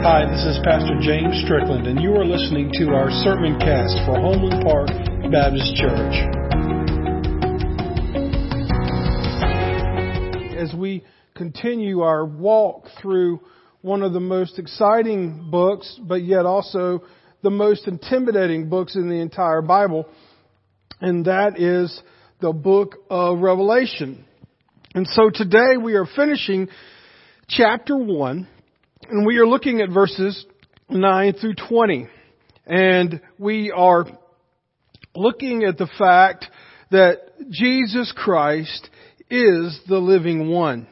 Hi, this is Pastor James Strickland, and you are listening to our sermon cast for Homeland Park Baptist Church. As we continue our walk through one of the most exciting books, but yet also the most intimidating books in the entire Bible, and that is the book of Revelation. And so today we are finishing chapter 1 and we are looking at verses 9 through 20. And we are looking at the fact that Jesus Christ is the living one.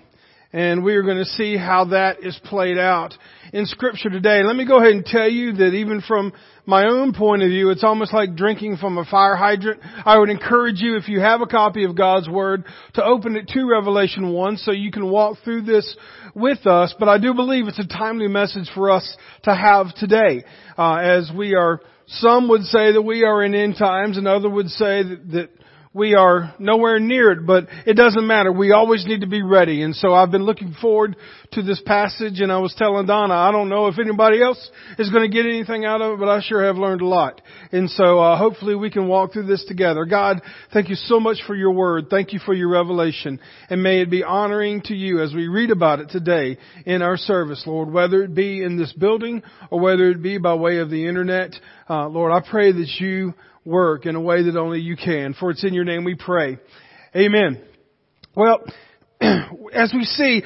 And we are going to see how that is played out in scripture today. Let me go ahead and tell you that even from my own point of view, it's almost like drinking from a fire hydrant. I would encourage you, if you have a copy of God's Word, to open it to Revelation 1 so you can walk through this with us. But I do believe it's a timely message for us to have today, uh, as we are, some would say that we are in end times and others would say that, that we are nowhere near it, but it doesn't matter. We always need to be ready. And so I've been looking forward to this passage and I was telling Donna, I don't know if anybody else is going to get anything out of it, but I sure have learned a lot. And so uh, hopefully we can walk through this together. God, thank you so much for your word. Thank you for your revelation. And may it be honoring to you as we read about it today in our service, Lord, whether it be in this building or whether it be by way of the internet. Uh, Lord, I pray that you work in a way that only you can. For it's in your name we pray. Amen. Well, as we see,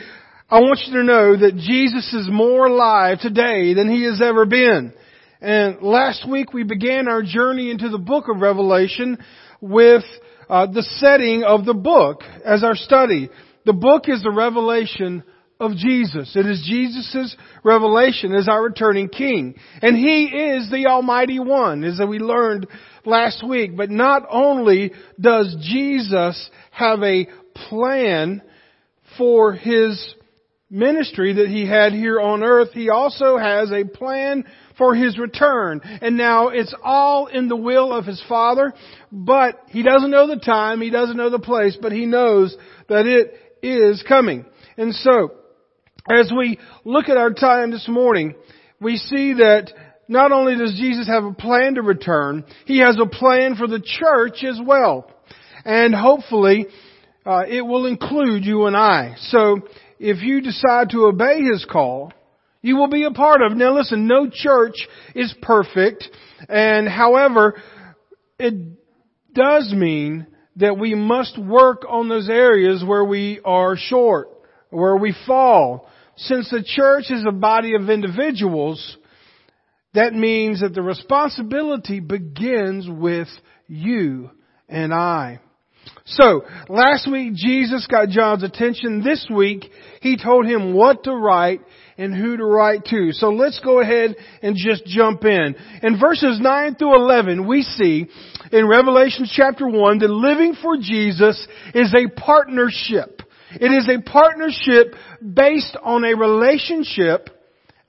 I want you to know that Jesus is more alive today than he has ever been. And last week we began our journey into the book of Revelation with uh, the setting of the book as our study. The book is the revelation of Jesus. It is Jesus' revelation as our returning King. And He is the Almighty One, as we learned last week. But not only does Jesus have a plan for His ministry that He had here on earth, He also has a plan for His return. And now it's all in the will of His Father, but He doesn't know the time, He doesn't know the place, but He knows that it is coming. And so, as we look at our time this morning, we see that not only does Jesus have a plan to return, He has a plan for the church as well. And hopefully, uh, it will include you and I. So, if you decide to obey His call, you will be a part of. Now listen, no church is perfect, and however, it does mean that we must work on those areas where we are short, where we fall, since the church is a body of individuals, that means that the responsibility begins with you and I. So, last week Jesus got John's attention. This week, he told him what to write and who to write to. So let's go ahead and just jump in. In verses 9 through 11, we see in Revelation chapter 1 that living for Jesus is a partnership. It is a partnership based on a relationship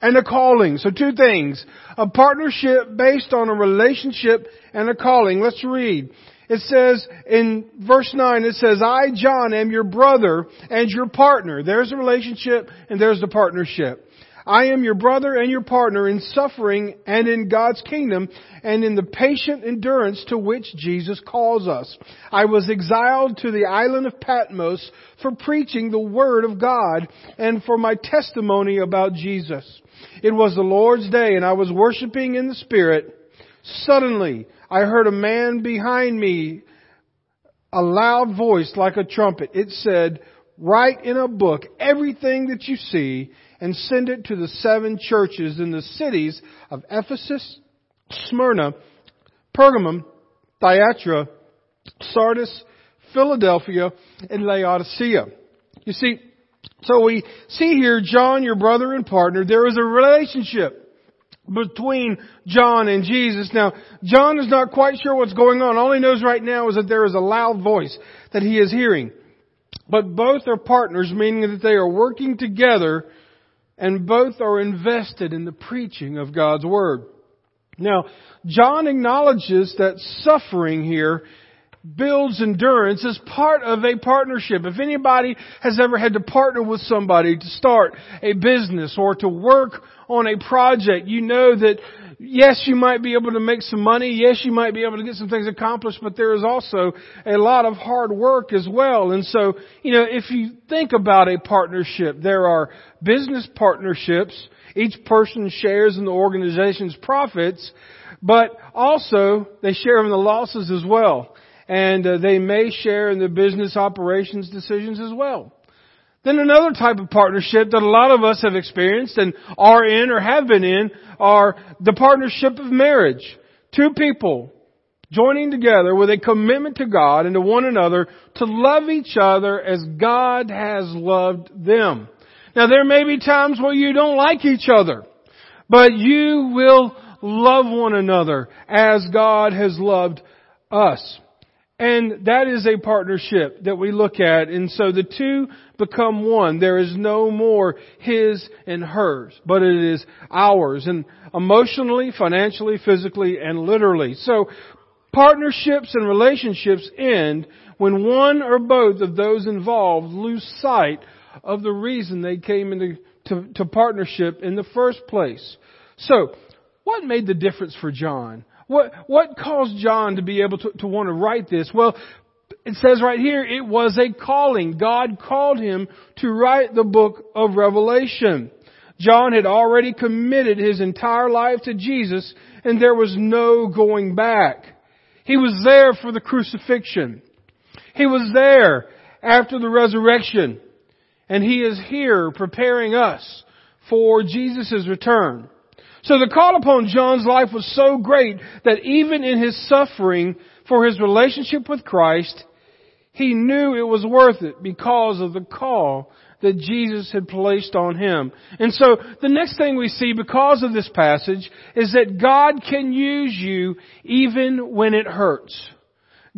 and a calling. So two things. A partnership based on a relationship and a calling. Let's read. It says in verse 9, it says, I, John, am your brother and your partner. There's a relationship and there's the partnership. I am your brother and your partner in suffering and in God's kingdom and in the patient endurance to which Jesus calls us. I was exiled to the island of Patmos for preaching the word of God and for my testimony about Jesus. It was the Lord's day and I was worshiping in the Spirit. Suddenly, I heard a man behind me, a loud voice like a trumpet. It said, write in a book everything that you see and send it to the seven churches in the cities of Ephesus, Smyrna, Pergamum, Thyatira, Sardis, Philadelphia, and Laodicea. You see, so we see here John, your brother and partner, there is a relationship between John and Jesus. Now, John is not quite sure what's going on. All he knows right now is that there is a loud voice that he is hearing. But both are partners, meaning that they are working together and both are invested in the preaching of God's Word. Now, John acknowledges that suffering here builds endurance as part of a partnership. If anybody has ever had to partner with somebody to start a business or to work on a project, you know that yes, you might be able to make some money. Yes, you might be able to get some things accomplished, but there is also a lot of hard work as well. And so, you know, if you think about a partnership, there are business partnerships. Each person shares in the organization's profits, but also they share in the losses as well and uh, they may share in the business operations decisions as well. Then another type of partnership that a lot of us have experienced and are in or have been in are the partnership of marriage. Two people joining together with a commitment to God and to one another to love each other as God has loved them. Now there may be times where you don't like each other, but you will love one another as God has loved us. And that is a partnership that we look at. And so the two become one. There is no more his and hers, but it is ours. And emotionally, financially, physically, and literally. So partnerships and relationships end when one or both of those involved lose sight of the reason they came into to, to partnership in the first place. So, what made the difference for John? What, what caused John to be able to, to want to write this? Well, it says right here, it was a calling. God called him to write the book of Revelation. John had already committed his entire life to Jesus and there was no going back. He was there for the crucifixion. He was there after the resurrection. And he is here preparing us for Jesus' return. So the call upon John's life was so great that even in his suffering for his relationship with Christ, he knew it was worth it because of the call that Jesus had placed on him. And so the next thing we see because of this passage is that God can use you even when it hurts.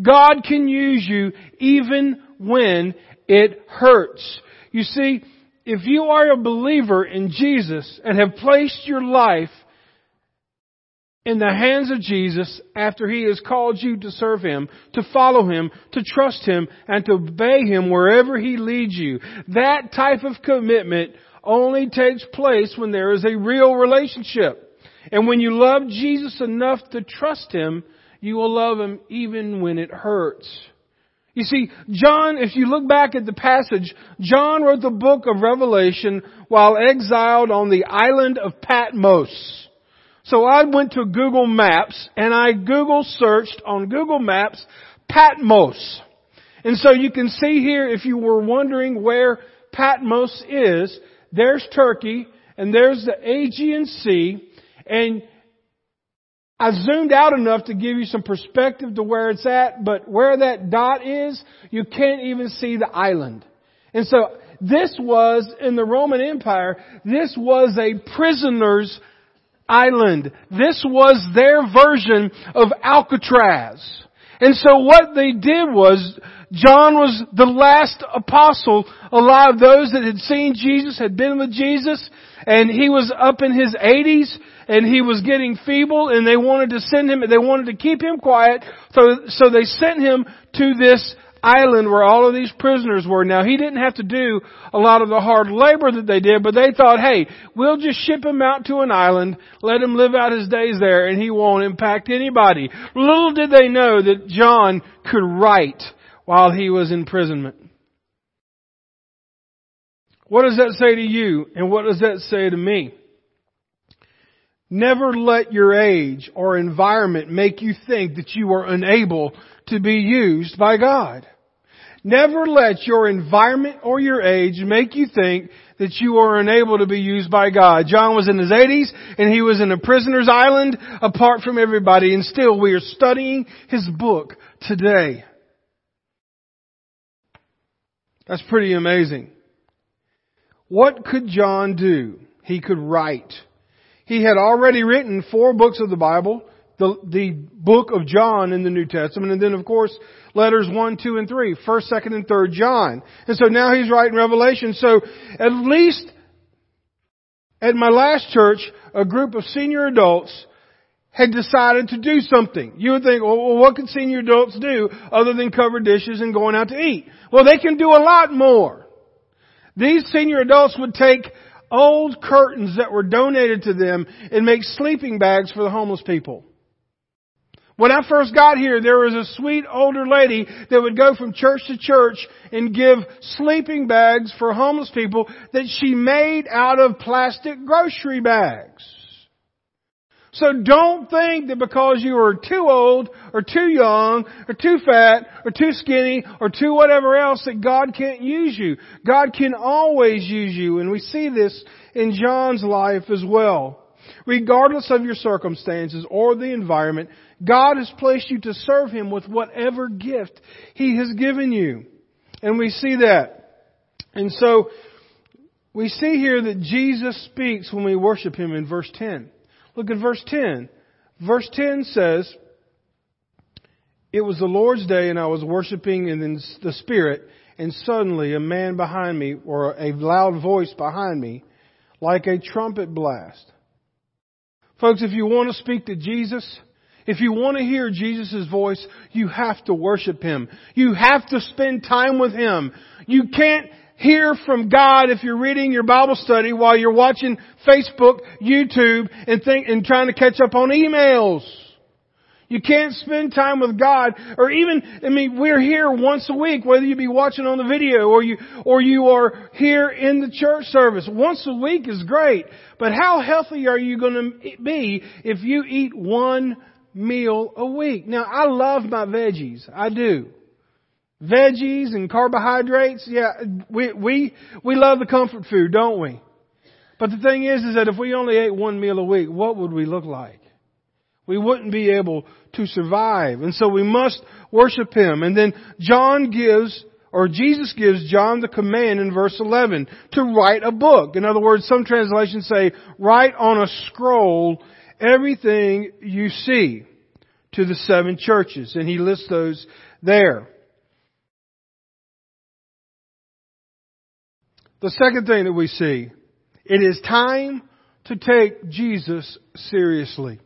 God can use you even when it hurts. You see, if you are a believer in Jesus and have placed your life in the hands of Jesus after He has called you to serve Him, to follow Him, to trust Him, and to obey Him wherever He leads you, that type of commitment only takes place when there is a real relationship. And when you love Jesus enough to trust Him, you will love Him even when it hurts. You see, John, if you look back at the passage, John wrote the book of Revelation while exiled on the island of Patmos. So I went to Google Maps and I Google searched on Google Maps Patmos. And so you can see here, if you were wondering where Patmos is, there's Turkey and there's the Aegean Sea and I zoomed out enough to give you some perspective to where it's at, but where that dot is, you can't even see the island. And so this was, in the Roman Empire, this was a prisoner's island. This was their version of Alcatraz. And so what they did was, John was the last apostle alive. Those that had seen Jesus, had been with Jesus, and he was up in his 80s, and he was getting feeble and they wanted to send him, they wanted to keep him quiet, so, so they sent him to this island where all of these prisoners were. Now he didn't have to do a lot of the hard labor that they did, but they thought, hey, we'll just ship him out to an island, let him live out his days there, and he won't impact anybody. Little did they know that John could write while he was in imprisonment. What does that say to you, and what does that say to me? Never let your age or environment make you think that you are unable to be used by God. Never let your environment or your age make you think that you are unable to be used by God. John was in his 80s and he was in a prisoner's island apart from everybody and still we are studying his book today. That's pretty amazing. What could John do? He could write. He had already written four books of the Bible, the, the book of John in the New Testament, and then of course letters 1, 2, and 3, 1st, 2nd, and 3rd John. And so now he's writing Revelation. So at least at my last church, a group of senior adults had decided to do something. You would think, well, what can senior adults do other than cover dishes and going out to eat? Well, they can do a lot more. These senior adults would take old curtains that were donated to them and make sleeping bags for the homeless people. When I first got here, there was a sweet older lady that would go from church to church and give sleeping bags for homeless people that she made out of plastic grocery bags. So don't think that because you are too old or too young or too fat or too skinny or too whatever else that God can't use you. God can always use you and we see this in John's life as well. Regardless of your circumstances or the environment, God has placed you to serve Him with whatever gift He has given you. And we see that. And so, we see here that Jesus speaks when we worship Him in verse 10. Look at verse 10. Verse 10 says, It was the Lord's day and I was worshiping in the Spirit and suddenly a man behind me or a loud voice behind me like a trumpet blast. Folks, if you want to speak to Jesus, if you want to hear Jesus' voice, you have to worship Him. You have to spend time with Him. You can't hear from God if you're reading your Bible study while you're watching Facebook, YouTube, and think, and trying to catch up on emails. You can't spend time with God, or even, I mean, we're here once a week, whether you be watching on the video or you, or you are here in the church service. Once a week is great, but how healthy are you going to be if you eat one meal a week? Now, I love my veggies. I do veggies and carbohydrates. Yeah, we, we, we love the comfort food, don't we? But the thing is, is that if we only ate one meal a week, what would we look like? We wouldn't be able to survive. And so we must worship Him. And then John gives, or Jesus gives John the command in verse 11 to write a book. In other words, some translations say, write on a scroll everything you see to the seven churches. And he lists those there. The second thing that we see, it is time to take Jesus seriously.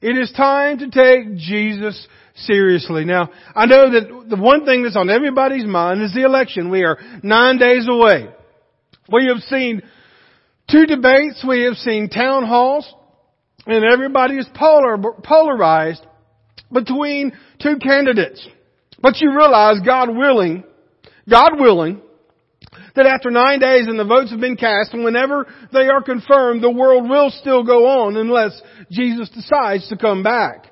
It is time to take Jesus seriously. Now, I know that the one thing that's on everybody's mind is the election. We are nine days away. We have seen two debates, we have seen town halls, and everybody is polar, polarized between two candidates. But you realize, God willing, God willing, that after nine days and the votes have been cast, and whenever they are confirmed, the world will still go on unless Jesus decides to come back.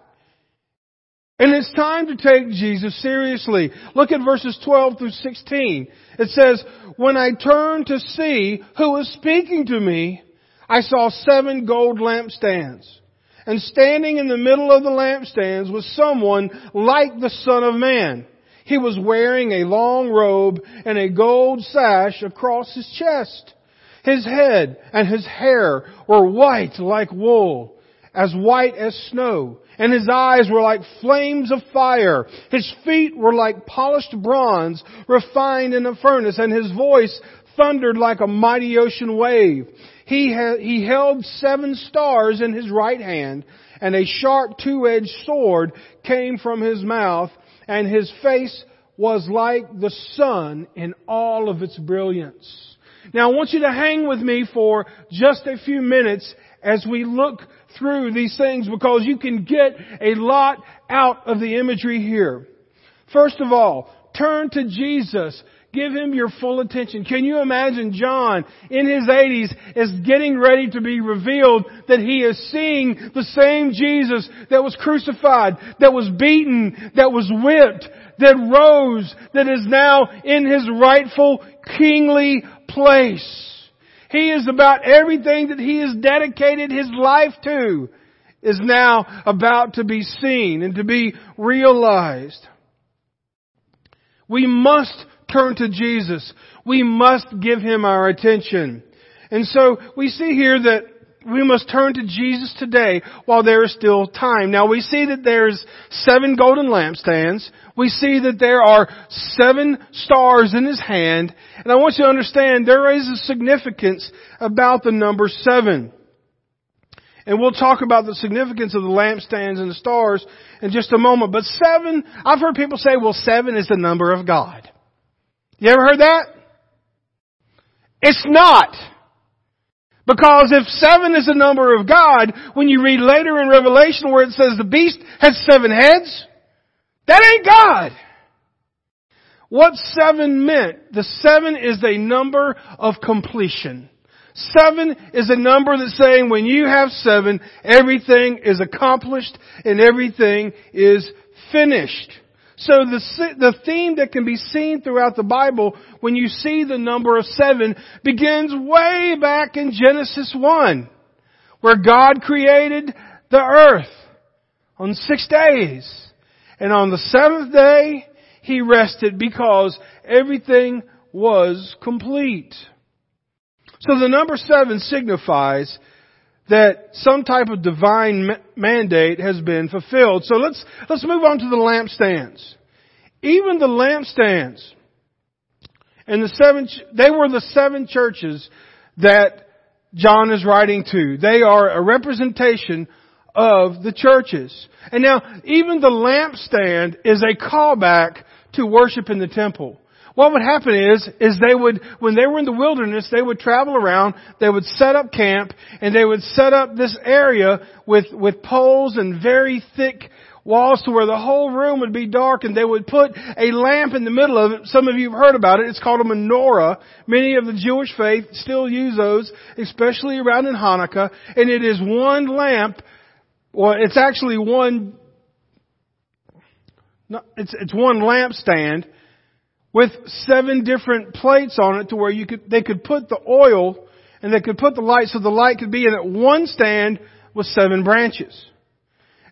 And it's time to take Jesus seriously. Look at verses 12 through 16. It says, When I turned to see who was speaking to me, I saw seven gold lampstands. And standing in the middle of the lampstands was someone like the Son of Man. He was wearing a long robe and a gold sash across his chest. His head and his hair were white like wool, as white as snow, and his eyes were like flames of fire. His feet were like polished bronze refined in a furnace, and his voice thundered like a mighty ocean wave. He, ha- he held seven stars in his right hand, and a sharp two-edged sword came from his mouth, and his face was like the sun in all of its brilliance. Now I want you to hang with me for just a few minutes as we look through these things because you can get a lot out of the imagery here. First of all, turn to Jesus Give him your full attention. Can you imagine John in his 80s is getting ready to be revealed that he is seeing the same Jesus that was crucified, that was beaten, that was whipped, that rose, that is now in his rightful kingly place. He is about everything that he has dedicated his life to is now about to be seen and to be realized. We must turn to Jesus. We must give Him our attention. And so we see here that we must turn to Jesus today while there is still time. Now we see that there's seven golden lampstands. We see that there are seven stars in his hand. And I want you to understand there is a significance about the number seven. And we'll talk about the significance of the lampstands and the stars in just a moment. But seven, I've heard people say, well, seven is the number of God. You ever heard that? It's not. Because if seven is the number of God, when you read later in Revelation where it says the beast has seven heads, that ain't God. What seven meant, the seven is a number of completion. Seven is a number that's saying when you have seven, everything is accomplished and everything is finished. So the, the theme that can be seen throughout the Bible when you see the number of seven begins way back in Genesis 1, where God created the earth on six days. And on the seventh day, He rested because everything was complete. So the number seven signifies that some type of divine mandate has been fulfilled. So let's, let's move on to the lampstands. Even the lampstands and the seven, they were the seven churches that John is writing to. They are a representation of the churches. And now, even the lampstand is a callback to worship in the temple. What would happen is, is they would, when they were in the wilderness, they would travel around, they would set up camp, and they would set up this area with, with poles and very thick walls to where the whole room would be dark and they would put a lamp in the middle of it. Some of you have heard about it. It's called a menorah. Many of the Jewish faith still use those, especially around in Hanukkah. And it is one lamp, well, it's actually one, it's, it's one lampstand with seven different plates on it to where you could, they could put the oil and they could put the light so the light could be in it. One stand with seven branches.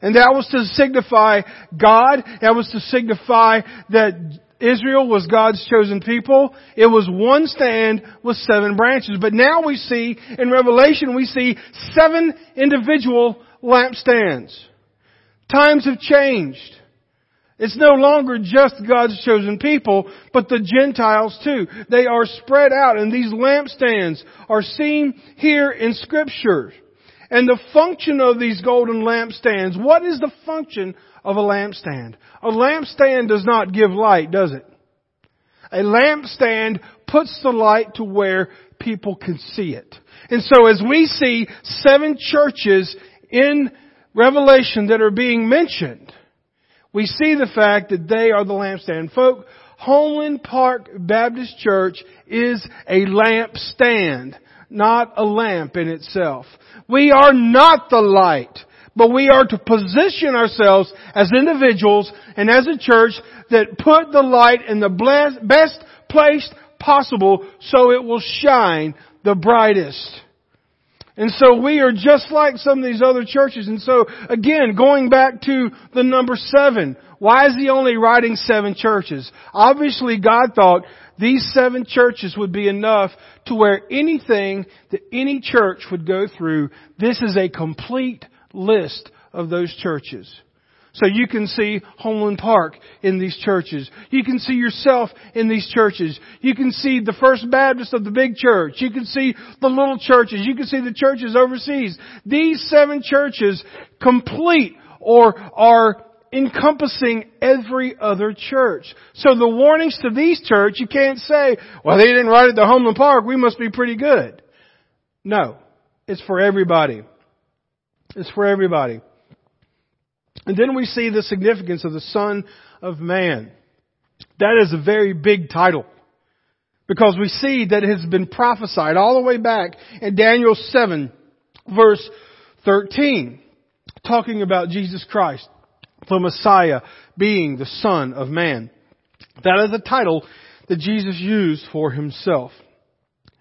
And that was to signify God. That was to signify that Israel was God's chosen people. It was one stand with seven branches. But now we see, in Revelation, we see seven individual lampstands. Times have changed. It's no longer just God's chosen people, but the Gentiles too. They are spread out and these lampstands are seen here in scripture. And the function of these golden lampstands, what is the function of a lampstand? A lampstand does not give light, does it? A lampstand puts the light to where people can see it. And so as we see seven churches in Revelation that are being mentioned, we see the fact that they are the lampstand. Folk, Homeland Park Baptist Church is a lampstand, not a lamp in itself. We are not the light, but we are to position ourselves as individuals and as a church that put the light in the best place possible so it will shine the brightest. And so we are just like some of these other churches. And so again, going back to the number seven, why is he only writing seven churches? Obviously God thought these seven churches would be enough to where anything that any church would go through, this is a complete list of those churches. So you can see Homeland Park in these churches. You can see yourself in these churches. You can see the First Baptist of the big church. You can see the little churches. You can see the churches overseas. These seven churches complete or are encompassing every other church. So the warnings to these church, you can't say, well, they didn't write it to Homeland Park, we must be pretty good. No. It's for everybody. It's for everybody. And then we see the significance of the Son of Man. That is a very big title. Because we see that it has been prophesied all the way back in Daniel 7 verse 13, talking about Jesus Christ, the Messiah being the Son of Man. That is a title that Jesus used for himself.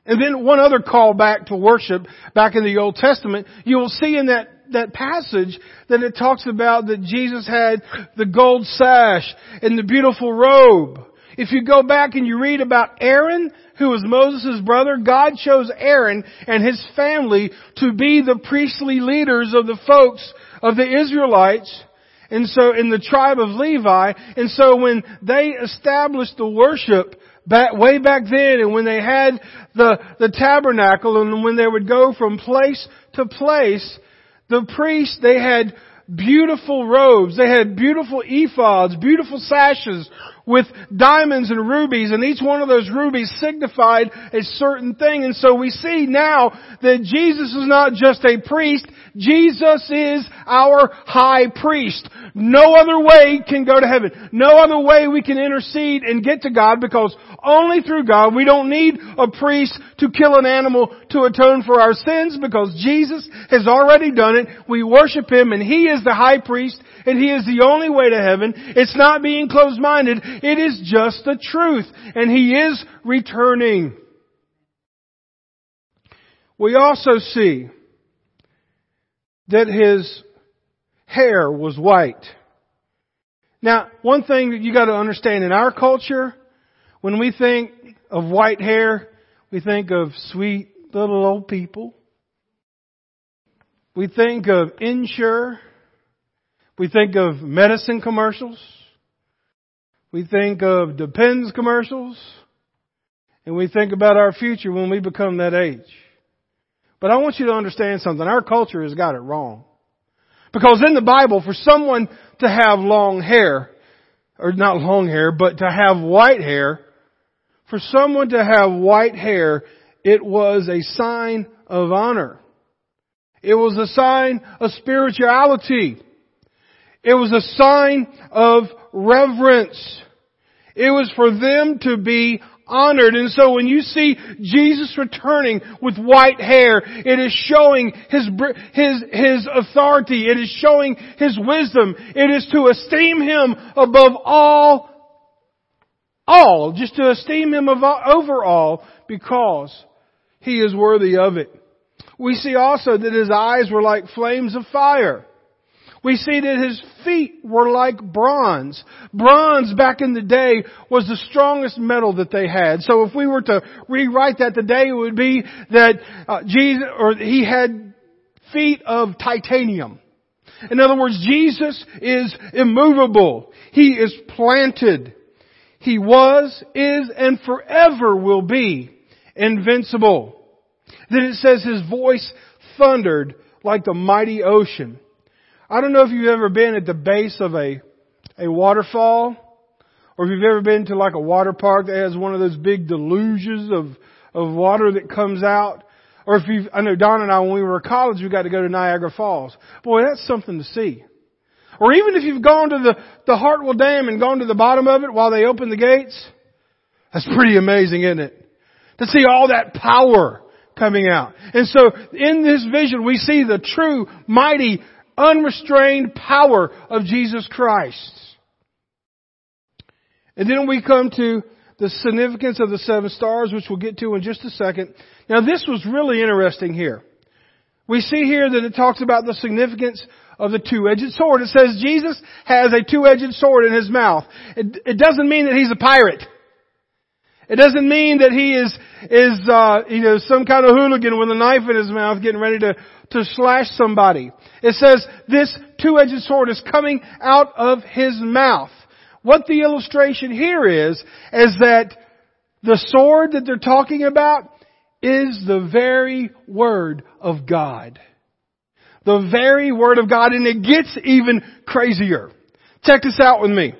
And then one other call back to worship back in the Old Testament, you will see in that that passage that it talks about that Jesus had the gold sash and the beautiful robe. If you go back and you read about Aaron, who was Moses' brother, God chose Aaron and his family to be the priestly leaders of the folks of the Israelites. And so in the tribe of Levi, and so when they established the worship back, way back then and when they had the, the tabernacle and when they would go from place to place, The priests, they had beautiful robes. They had beautiful ephods, beautiful sashes with diamonds and rubies, and each one of those rubies signified a certain thing. And so we see now that Jesus is not just a priest, Jesus is our high priest. No other way can go to heaven. No other way we can intercede and get to God because only through God. We don't need a priest to kill an animal to atone for our sins because Jesus has already done it. We worship Him and He is the high priest and He is the only way to heaven. It's not being closed-minded. It is just the truth. And He is returning. We also see that His hair was white. Now, one thing that you gotta understand in our culture, when we think of white hair, we think of sweet little old people. We think of Ensure. We think of medicine commercials. We think of Depends commercials. And we think about our future when we become that age. But I want you to understand something. Our culture has got it wrong. Because in the Bible, for someone to have long hair, or not long hair, but to have white hair, for someone to have white hair, it was a sign of honor. It was a sign of spirituality. It was a sign of reverence. It was for them to be honored. And so when you see Jesus returning with white hair, it is showing his, his, his authority. It is showing his wisdom. It is to esteem him above all all, just to esteem him over all because he is worthy of it. We see also that his eyes were like flames of fire. We see that his feet were like bronze. Bronze back in the day was the strongest metal that they had. So if we were to rewrite that today, it would be that uh, Jesus, or he had feet of titanium. In other words, Jesus is immovable. He is planted. He was, is, and forever will be invincible. Then it says his voice thundered like the mighty ocean. I don't know if you've ever been at the base of a, a waterfall, or if you've ever been to like a water park that has one of those big deluges of, of water that comes out. Or if you've, I know Don and I, when we were in college, we got to go to Niagara Falls. Boy, that's something to see. Or even if you've gone to the, the Hartwell Dam and gone to the bottom of it while they open the gates, that's pretty amazing, isn't it? To see all that power coming out. And so in this vision we see the true, mighty, unrestrained power of Jesus Christ. And then we come to the significance of the seven stars, which we'll get to in just a second. Now this was really interesting here. We see here that it talks about the significance of the two-edged sword. It says Jesus has a two-edged sword in his mouth. It, it doesn't mean that he's a pirate. It doesn't mean that he is, is, uh, you know, some kind of hooligan with a knife in his mouth getting ready to, to slash somebody. It says this two-edged sword is coming out of his mouth. What the illustration here is, is that the sword that they're talking about is the very Word of God. The very Word of God, and it gets even crazier. Check this out with me.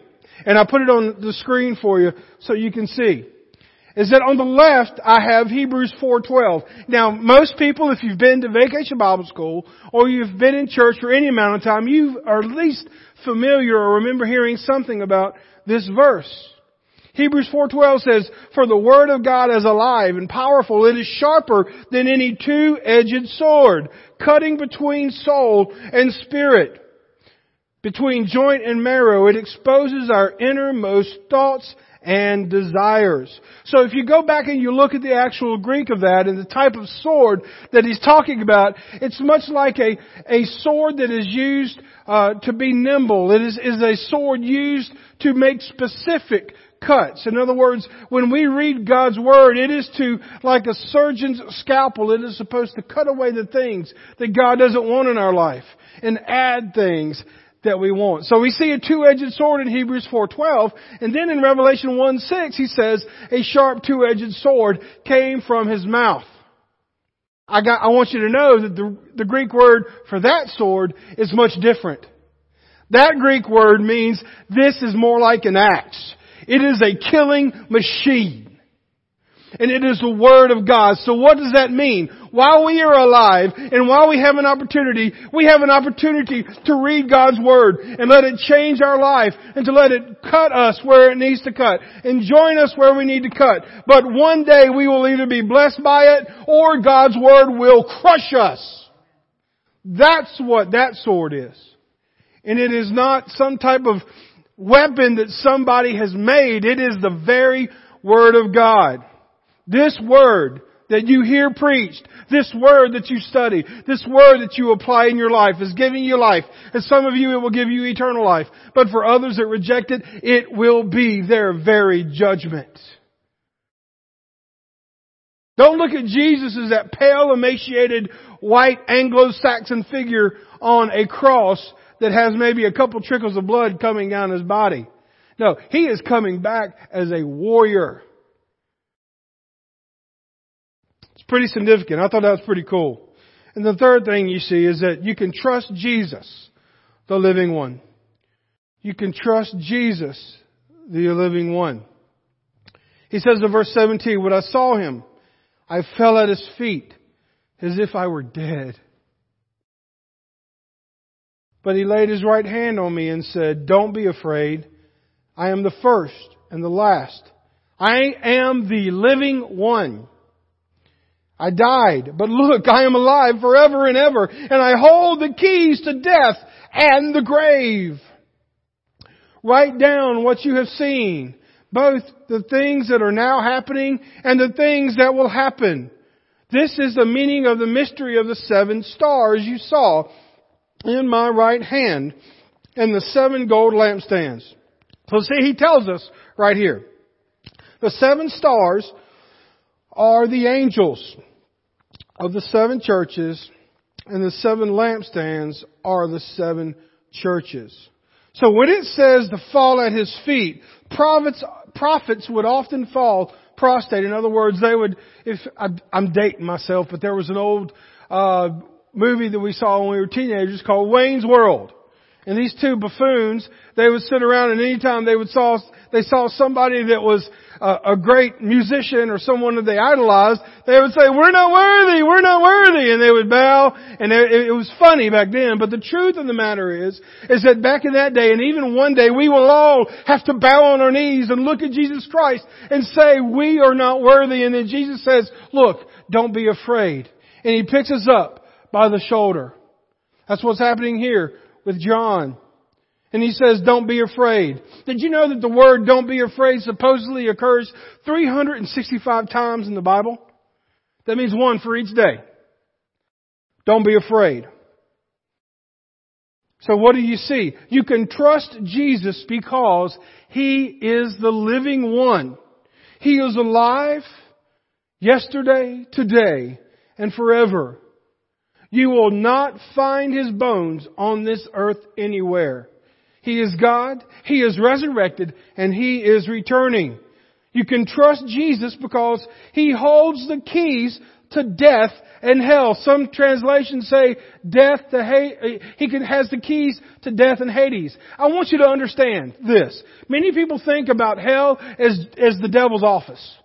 And I put it on the screen for you so you can see. Is that on the left I have Hebrews 4:12. Now, most people if you've been to Vacation Bible School or you've been in church for any amount of time, you are at least familiar or remember hearing something about this verse. Hebrews 4:12 says, "For the word of God is alive and powerful; it is sharper than any two-edged sword, cutting between soul and spirit, between joint and marrow. It exposes our innermost thoughts and desires. So if you go back and you look at the actual Greek of that and the type of sword that he's talking about, it's much like a, a sword that is used uh, to be nimble. It is, is a sword used to make specific cuts. In other words, when we read God's Word, it is to, like a surgeon's scalpel, it is supposed to cut away the things that God doesn't want in our life and add things that we want. So we see a two-edged sword in Hebrews 4.12, and then in Revelation 1.6 he says, a sharp two-edged sword came from his mouth. I got, I want you to know that the, the Greek word for that sword is much different. That Greek word means this is more like an axe. It is a killing machine. And it is the Word of God. So what does that mean? While we are alive and while we have an opportunity, we have an opportunity to read God's Word and let it change our life and to let it cut us where it needs to cut and join us where we need to cut. But one day we will either be blessed by it or God's Word will crush us. That's what that sword is. And it is not some type of weapon that somebody has made. It is the very Word of God. This Word that you hear preached, this Word that you study, this Word that you apply in your life is giving you life. And some of you it will give you eternal life. But for others that reject it, it will be their very judgment. Don't look at Jesus as that pale, emaciated, white Anglo-Saxon figure on a cross that has maybe a couple trickles of blood coming down his body. No, he is coming back as a warrior. Pretty significant. I thought that was pretty cool. And the third thing you see is that you can trust Jesus, the living one. You can trust Jesus, the living one. He says in verse 17, when I saw him, I fell at his feet as if I were dead. But he laid his right hand on me and said, Don't be afraid. I am the first and the last. I am the living one. I died, but look, I am alive forever and ever, and I hold the keys to death and the grave. Write down what you have seen, both the things that are now happening and the things that will happen. This is the meaning of the mystery of the seven stars you saw in my right hand and the seven gold lampstands. So see, he tells us right here. The seven stars are the angels of the seven churches and the seven lampstands are the seven churches. So when it says to fall at his feet, prophets, prophets would often fall prostrate. In other words, they would, if, I'm dating myself, but there was an old, uh, movie that we saw when we were teenagers called Wayne's World. And these two buffoons, they would sit around and anytime they would saw, they saw somebody that was a, a great musician or someone that they idolized, they would say, we're not worthy, we're not worthy, and they would bow, and it, it was funny back then, but the truth of the matter is, is that back in that day, and even one day, we will all have to bow on our knees and look at Jesus Christ and say, we are not worthy, and then Jesus says, look, don't be afraid. And He picks us up by the shoulder. That's what's happening here with John. And he says, don't be afraid. Did you know that the word don't be afraid supposedly occurs 365 times in the Bible? That means one for each day. Don't be afraid. So what do you see? You can trust Jesus because He is the living one. He is alive yesterday, today, and forever. You will not find his bones on this earth anywhere. He is God, He is resurrected, and He is returning. You can trust Jesus because He holds the keys to death and hell. Some translations say death to hate, He can, has the keys to death and Hades. I want you to understand this. Many people think about hell as, as the devil's office.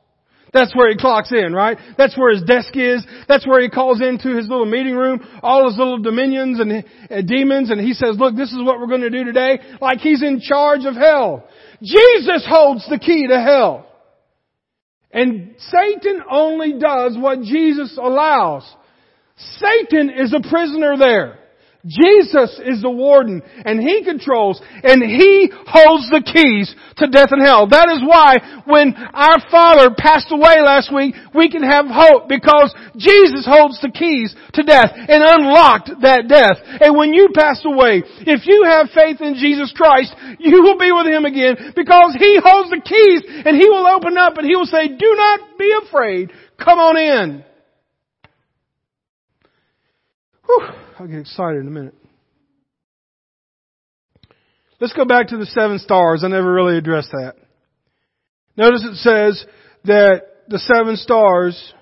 That's where he clocks in, right? That's where his desk is. That's where he calls into his little meeting room, all his little dominions and uh, demons, and he says, look, this is what we're going to do today, like he's in charge of hell. Jesus holds the key to hell. And Satan only does what Jesus allows. Satan is a prisoner there. Jesus is the warden and He controls and He holds the keys to death and hell. That is why when our Father passed away last week, we can have hope because Jesus holds the keys to death and unlocked that death. And when you pass away, if you have faith in Jesus Christ, you will be with Him again because He holds the keys and He will open up and He will say, do not be afraid. Come on in. Whew. I'll get excited in a minute. Let's go back to the seven stars. I never really addressed that. Notice it says that the seven stars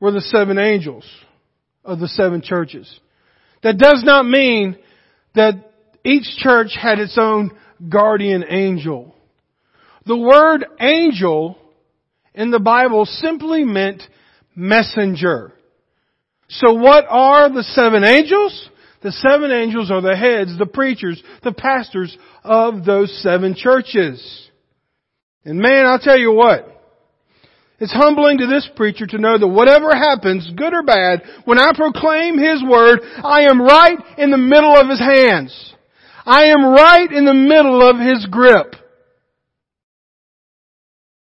were the seven angels of the seven churches. That does not mean that each church had its own guardian angel. The word angel in the Bible simply meant messenger. So what are the seven angels? The seven angels are the heads, the preachers, the pastors of those seven churches. And man, I'll tell you what, it's humbling to this preacher to know that whatever happens, good or bad, when I proclaim His Word, I am right in the middle of His hands. I am right in the middle of His grip.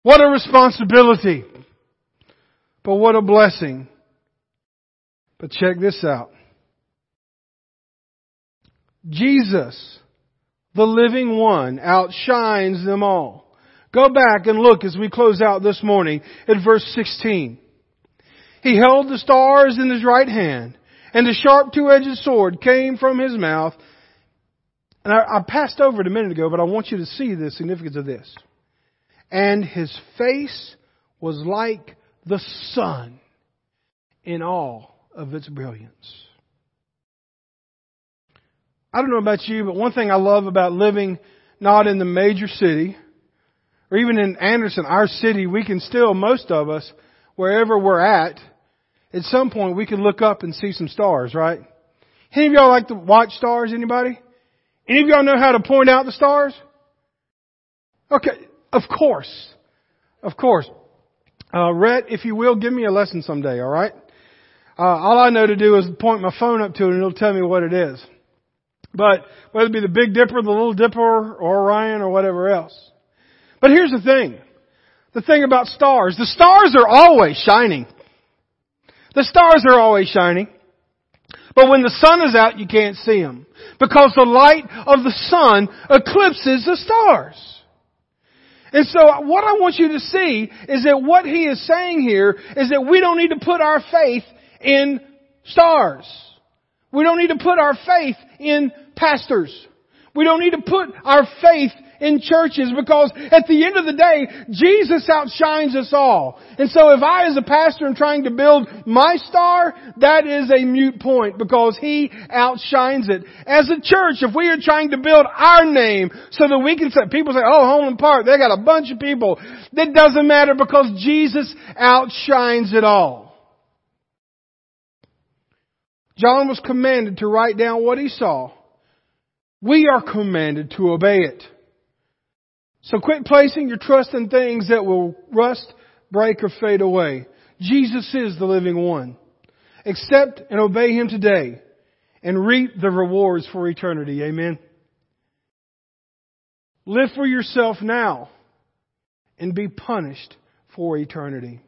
What a responsibility. But what a blessing. But check this out. Jesus, the living one, outshines them all. Go back and look as we close out this morning at verse 16. He held the stars in his right hand, and a sharp two-edged sword came from his mouth. And I, I passed over it a minute ago, but I want you to see the significance of this. And his face was like the sun in all of its brilliance. I don't know about you, but one thing I love about living not in the major city, or even in Anderson, our city, we can still, most of us, wherever we're at, at some point we can look up and see some stars, right? Any of y'all like to watch stars? Anybody? Any of y'all know how to point out the stars? Okay, of course. Of course. Uh, Rhett, if you will, give me a lesson someday, alright? Uh, all I know to do is point my phone up to it and it'll tell me what it is. But whether it be the Big Dipper, the Little Dipper, or Orion, or whatever else. But here's the thing. The thing about stars. The stars are always shining. The stars are always shining. But when the sun is out, you can't see them. Because the light of the sun eclipses the stars. And so what I want you to see is that what he is saying here is that we don't need to put our faith in stars. We don't need to put our faith in pastors. We don't need to put our faith in churches because at the end of the day, Jesus outshines us all. And so if I as a pastor am trying to build my star, that is a mute point because He outshines it. As a church, if we are trying to build our name so that we can say, people say, oh, Homeland Park, they got a bunch of people. That doesn't matter because Jesus outshines it all. John was commanded to write down what he saw. We are commanded to obey it. So quit placing your trust in things that will rust, break, or fade away. Jesus is the living one. Accept and obey Him today and reap the rewards for eternity. Amen. Live for yourself now and be punished for eternity.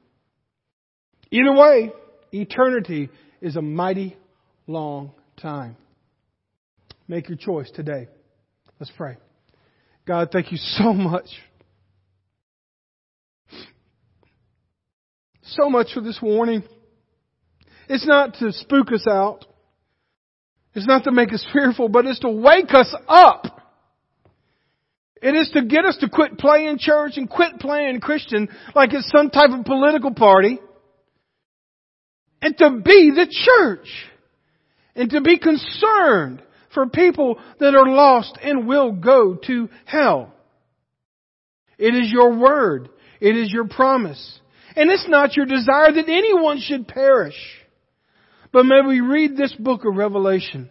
Either way, eternity is a mighty long time. Make your choice today. Let's pray. God, thank you so much. So much for this warning. It's not to spook us out. It's not to make us fearful, but it's to wake us up. It is to get us to quit playing church and quit playing Christian like it's some type of political party and to be the church and to be concerned for people that are lost and will go to hell. It is your word. It is your promise. And it's not your desire that anyone should perish. But may we read this book of Revelation.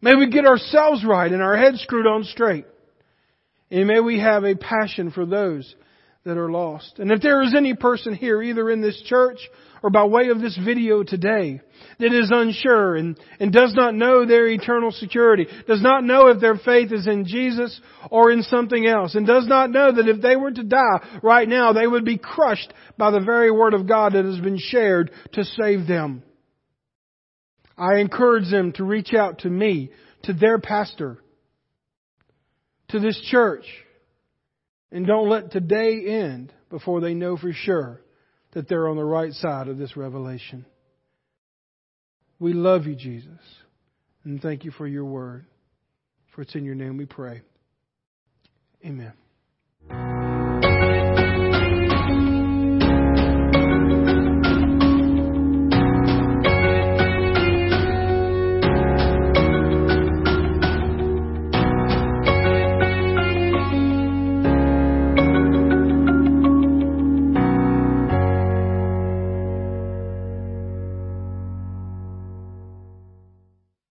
May we get ourselves right and our heads screwed on straight. And may we have a passion for those that are lost. And if there is any person here, either in this church or by way of this video today, that is unsure and, and does not know their eternal security, does not know if their faith is in Jesus or in something else, and does not know that if they were to die right now, they would be crushed by the very word of God that has been shared to save them. I encourage them to reach out to me, to their pastor, to this church, and don't let today end before they know for sure that they're on the right side of this revelation. We love you, Jesus, and thank you for your word. For it's in your name we pray. Amen.